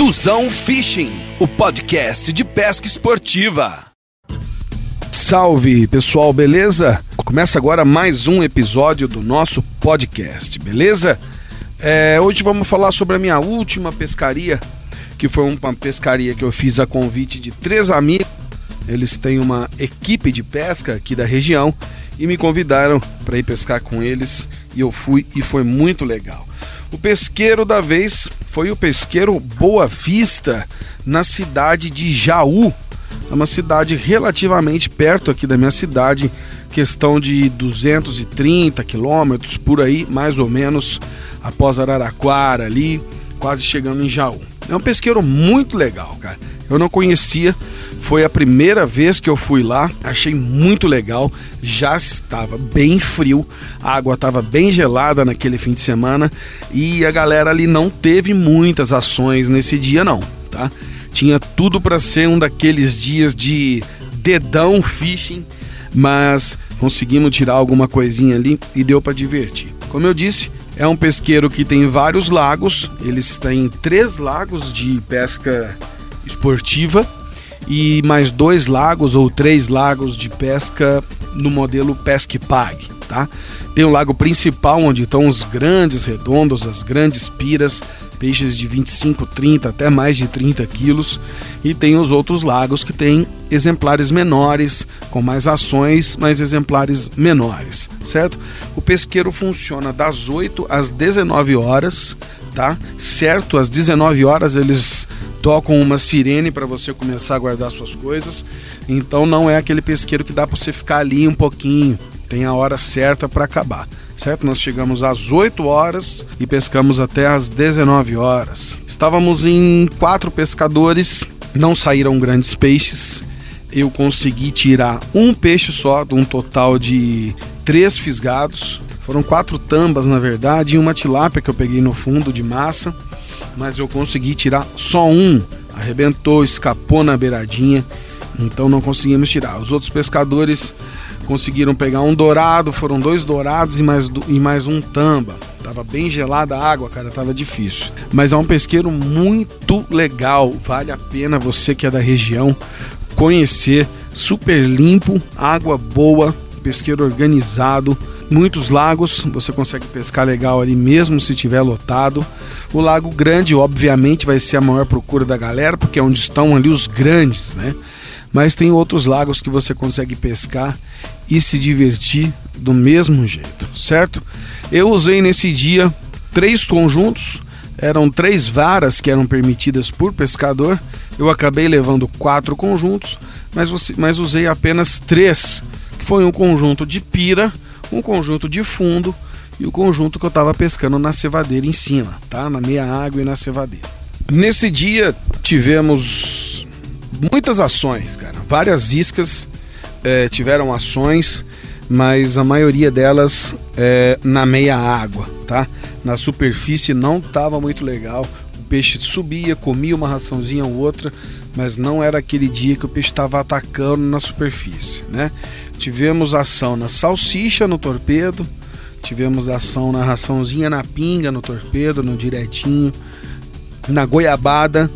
Duzão Fishing, o podcast de pesca esportiva. Salve pessoal, beleza? Começa agora mais um episódio do nosso podcast, beleza? É, hoje vamos falar sobre a minha última pescaria, que foi uma pescaria que eu fiz a convite de três amigos. Eles têm uma equipe de pesca aqui da região e me convidaram para ir pescar com eles e eu fui e foi muito legal. O pesqueiro da vez foi o pesqueiro Boa Vista, na cidade de Jaú. É uma cidade relativamente perto aqui da minha cidade, questão de 230 quilômetros por aí, mais ou menos, após Araraquara ali, quase chegando em Jaú. É um pesqueiro muito legal, cara. Eu não conhecia, foi a primeira vez que eu fui lá, achei muito legal. Já estava bem frio, a água estava bem gelada naquele fim de semana e a galera ali não teve muitas ações nesse dia, não, tá? Tinha tudo para ser um daqueles dias de dedão fishing, mas conseguimos tirar alguma coisinha ali e deu para divertir. Como eu disse, é um pesqueiro que tem vários lagos, eles têm três lagos de pesca esportiva e mais dois lagos ou três lagos de pesca no modelo Pesque Pague, tá? Tem o lago principal onde estão os grandes redondos, as grandes piras, peixes de 25, 30 até mais de 30 quilos, e tem os outros lagos que têm exemplares menores, com mais ações, mas exemplares menores, certo? O pesqueiro funciona das 8 às 19 horas, tá? Certo, às 19 horas eles tocam uma sirene para você começar a guardar suas coisas. Então não é aquele pesqueiro que dá para você ficar ali um pouquinho. Tem a hora certa para acabar. Certo? Nós chegamos às 8 horas e pescamos até às 19 horas. Estávamos em quatro pescadores, não saíram grandes peixes. Eu consegui tirar um peixe só, de um total de três fisgados. Foram quatro tambas, na verdade, e uma tilápia que eu peguei no fundo de massa mas eu consegui tirar só um. Arrebentou, escapou na beiradinha, então não conseguimos tirar. Os outros pescadores conseguiram pegar um dourado, foram dois dourados e mais, e mais um tamba. Tava bem gelada a água, cara, tava difícil. Mas é um pesqueiro muito legal, vale a pena você que é da região conhecer. Super limpo, água boa, pesqueiro organizado muitos lagos, você consegue pescar legal ali mesmo se tiver lotado. O Lago Grande, obviamente, vai ser a maior procura da galera, porque é onde estão ali os grandes, né? Mas tem outros lagos que você consegue pescar e se divertir do mesmo jeito, certo? Eu usei nesse dia três conjuntos, eram três varas que eram permitidas por pescador. Eu acabei levando quatro conjuntos, mas, você, mas usei apenas três, que foi um conjunto de pira, um conjunto de fundo e o conjunto que eu estava pescando na cevadeira em cima, tá? Na meia água e na cevadeira. Nesse dia tivemos muitas ações, cara. Várias iscas é, tiveram ações, mas a maioria delas é, na meia água, tá? Na superfície não estava muito legal. O peixe subia, comia uma raçãozinha ou outra, mas não era aquele dia que o peixe estava atacando na superfície, né? Tivemos ação na salsicha no torpedo, tivemos ação na raçãozinha na pinga no torpedo, no direitinho, na goiabada,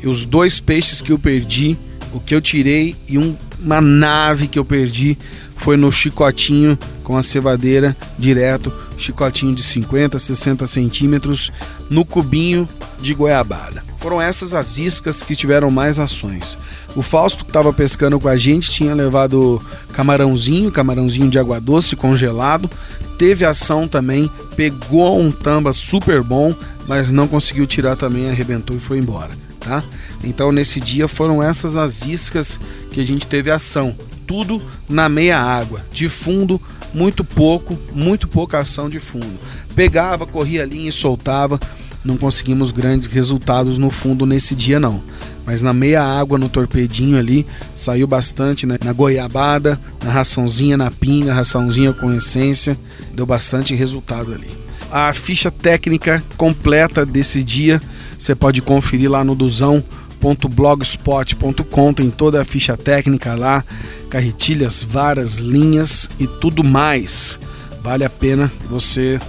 e os dois peixes que eu perdi, o que eu tirei e um, uma nave que eu perdi foi no chicotinho com a cevadeira direto, chicotinho de 50, 60 centímetros no cubinho de goiabada. Foram essas as iscas que tiveram mais ações. O Fausto que estava pescando com a gente tinha levado camarãozinho, camarãozinho de água doce congelado. Teve ação também, pegou um tamba super bom, mas não conseguiu tirar também, arrebentou e foi embora, tá? Então nesse dia foram essas as iscas que a gente teve ação. Tudo na meia água, de fundo, muito pouco, muito pouca ação de fundo. Pegava, corria a linha e soltava não conseguimos grandes resultados no fundo nesse dia não. Mas na meia água, no torpedinho ali, saiu bastante né? na goiabada, na raçãozinha, na pinga, raçãozinha com essência, deu bastante resultado ali. A ficha técnica completa desse dia você pode conferir lá no duzão.blogspot.com, tem toda a ficha técnica lá, carretilhas, varas, linhas e tudo mais. Vale a pena você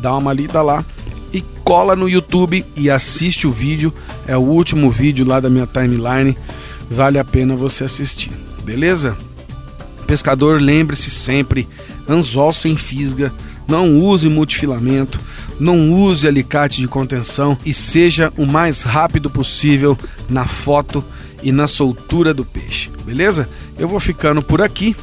dar uma lida lá e cola no YouTube e assiste o vídeo. É o último vídeo lá da minha timeline. Vale a pena você assistir, beleza? Pescador, lembre-se sempre: anzol sem fisga, não use multifilamento, não use alicate de contenção e seja o mais rápido possível na foto e na soltura do peixe, beleza? Eu vou ficando por aqui.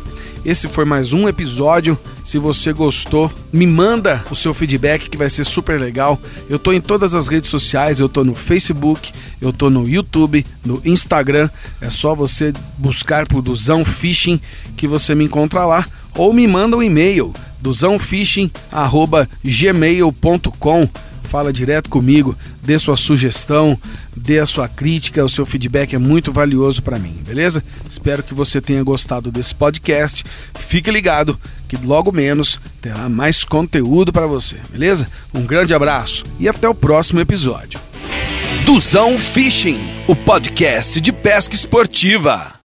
Esse foi mais um episódio. Se você gostou, me manda o seu feedback que vai ser super legal. Eu tô em todas as redes sociais, eu tô no Facebook, eu tô no YouTube, no Instagram. É só você buscar por Duzão Fishing que você me encontra lá ou me manda um e-mail duzãofishing@gmail.com fala direto comigo, dê sua sugestão, dê a sua crítica, o seu feedback é muito valioso para mim, beleza? Espero que você tenha gostado desse podcast. Fique ligado que logo menos terá mais conteúdo para você, beleza? Um grande abraço e até o próximo episódio. Duzão Fishing, o podcast de pesca esportiva.